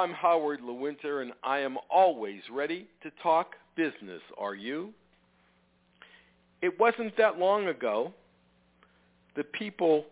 I'm Howard Lewinter, and I am always ready to talk business. Are you? It wasn't that long ago that people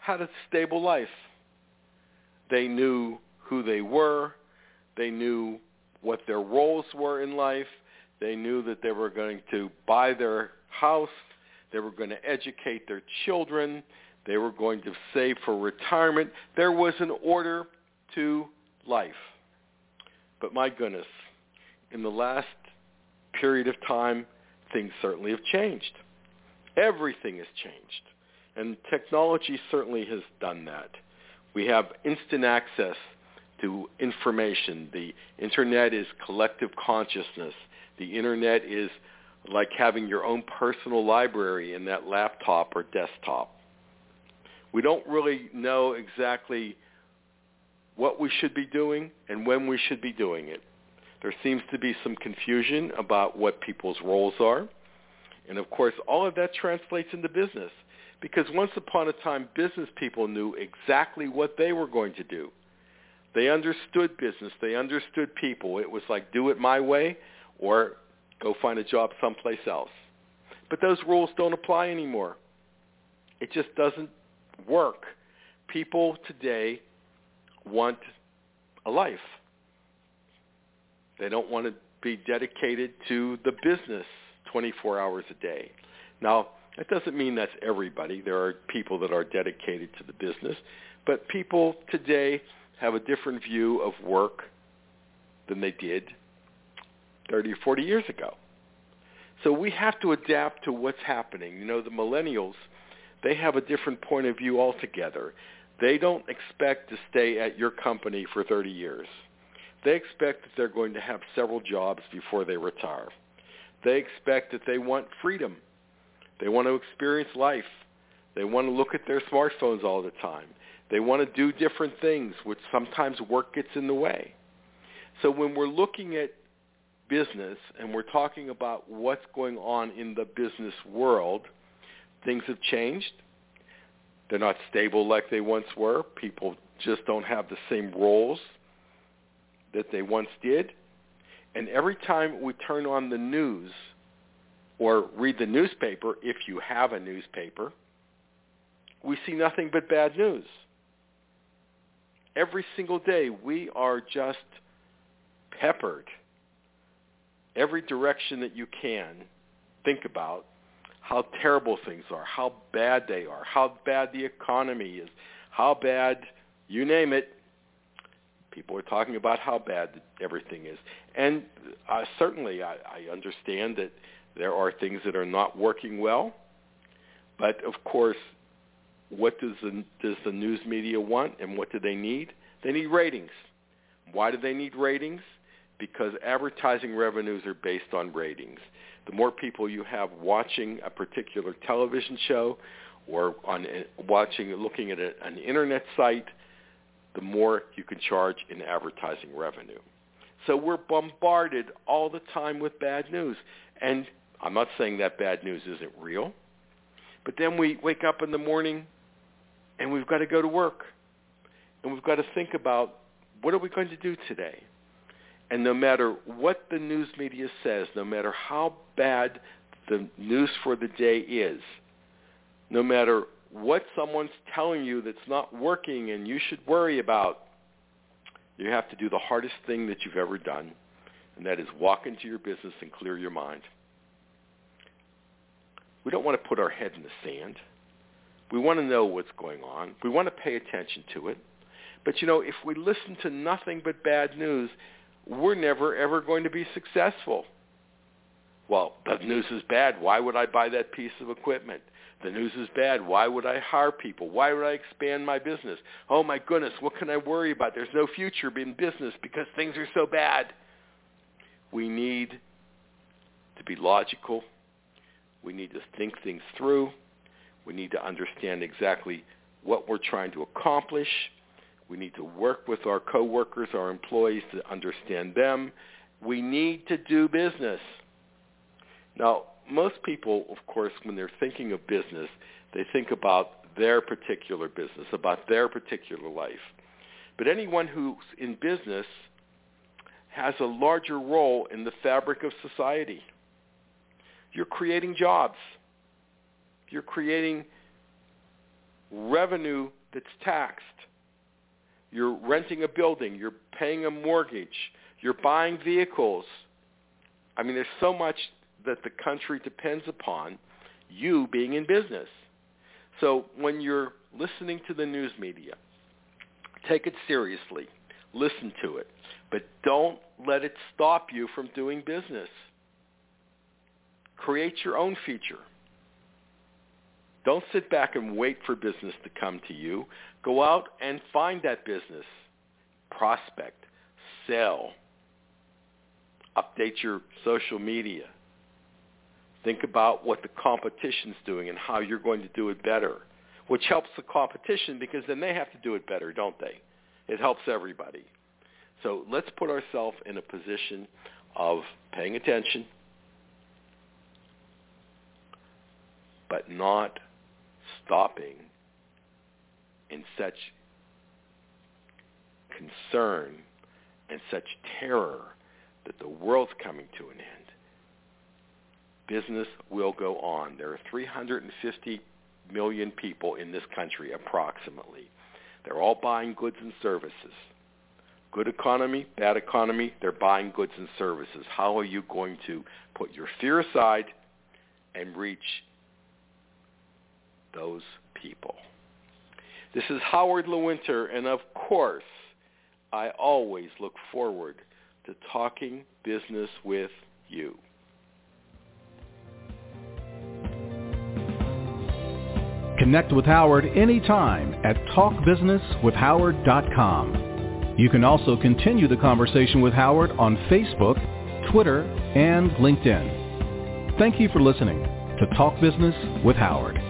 had a stable life. They knew who they were. They knew what their roles were in life. They knew that they were going to buy their house. They were going to educate their children. They were going to save for retirement. There was an order to life. But my goodness, in the last period of time, things certainly have changed. Everything has changed. And technology certainly has done that. We have instant access to information. The internet is collective consciousness. The internet is like having your own personal library in that laptop or desktop. We don't really know exactly what we should be doing and when we should be doing it. There seems to be some confusion about what people's roles are. And of course, all of that translates into business because once upon a time, business people knew exactly what they were going to do. They understood business. They understood people. It was like do it my way or go find a job someplace else. But those rules don't apply anymore. It just doesn't work. People today want a life. They don't want to be dedicated to the business 24 hours a day. Now, that doesn't mean that's everybody. There are people that are dedicated to the business. But people today have a different view of work than they did 30 or 40 years ago. So we have to adapt to what's happening. You know, the millennials, they have a different point of view altogether. They don't expect to stay at your company for 30 years. They expect that they're going to have several jobs before they retire. They expect that they want freedom. They want to experience life. They want to look at their smartphones all the time. They want to do different things, which sometimes work gets in the way. So when we're looking at business and we're talking about what's going on in the business world, things have changed. They're not stable like they once were. People just don't have the same roles that they once did. And every time we turn on the news or read the newspaper, if you have a newspaper, we see nothing but bad news. Every single day we are just peppered every direction that you can think about how terrible things are, how bad they are, how bad the economy is, how bad, you name it, people are talking about how bad everything is. And uh, certainly I, I understand that there are things that are not working well, but of course, what does the, does the news media want and what do they need? They need ratings. Why do they need ratings? Because advertising revenues are based on ratings the more people you have watching a particular television show or on eh, watching, looking at a, an internet site, the more you can charge in advertising revenue. So we're bombarded all the time with bad news. And I'm not saying that bad news isn't real, but then we wake up in the morning and we've got to go to work. And we've got to think about what are we going to do today? And no matter what the news media says, no matter how bad the news for the day is, no matter what someone's telling you that's not working and you should worry about, you have to do the hardest thing that you've ever done, and that is walk into your business and clear your mind. We don't want to put our head in the sand. We want to know what's going on. We want to pay attention to it. But you know, if we listen to nothing but bad news, we're never ever going to be successful. Well, the news is bad. Why would I buy that piece of equipment? The news is bad. Why would I hire people? Why would I expand my business? Oh my goodness, what can I worry about? There's no future in business because things are so bad. We need to be logical. We need to think things through. We need to understand exactly what we're trying to accomplish. We need to work with our coworkers, our employees to understand them. We need to do business. Now, most people, of course, when they're thinking of business, they think about their particular business, about their particular life. But anyone who's in business has a larger role in the fabric of society. You're creating jobs. You're creating revenue that's taxed. You're renting a building. You're paying a mortgage. You're buying vehicles. I mean, there's so much that the country depends upon you being in business. So when you're listening to the news media, take it seriously. Listen to it. But don't let it stop you from doing business. Create your own future. Don't sit back and wait for business to come to you. Go out and find that business. Prospect. Sell. Update your social media. Think about what the competition's doing and how you're going to do it better, which helps the competition because then they have to do it better, don't they? It helps everybody. So let's put ourselves in a position of paying attention, but not stopping in such concern and such terror that the world's coming to an end. Business will go on. There are 350 million people in this country approximately. They're all buying goods and services. Good economy, bad economy, they're buying goods and services. How are you going to put your fear aside and reach those people? This is Howard Lewinter, and of course, I always look forward to talking business with you. Connect with Howard anytime at talkbusinesswithhoward.com. You can also continue the conversation with Howard on Facebook, Twitter, and LinkedIn. Thank you for listening to Talk Business with Howard.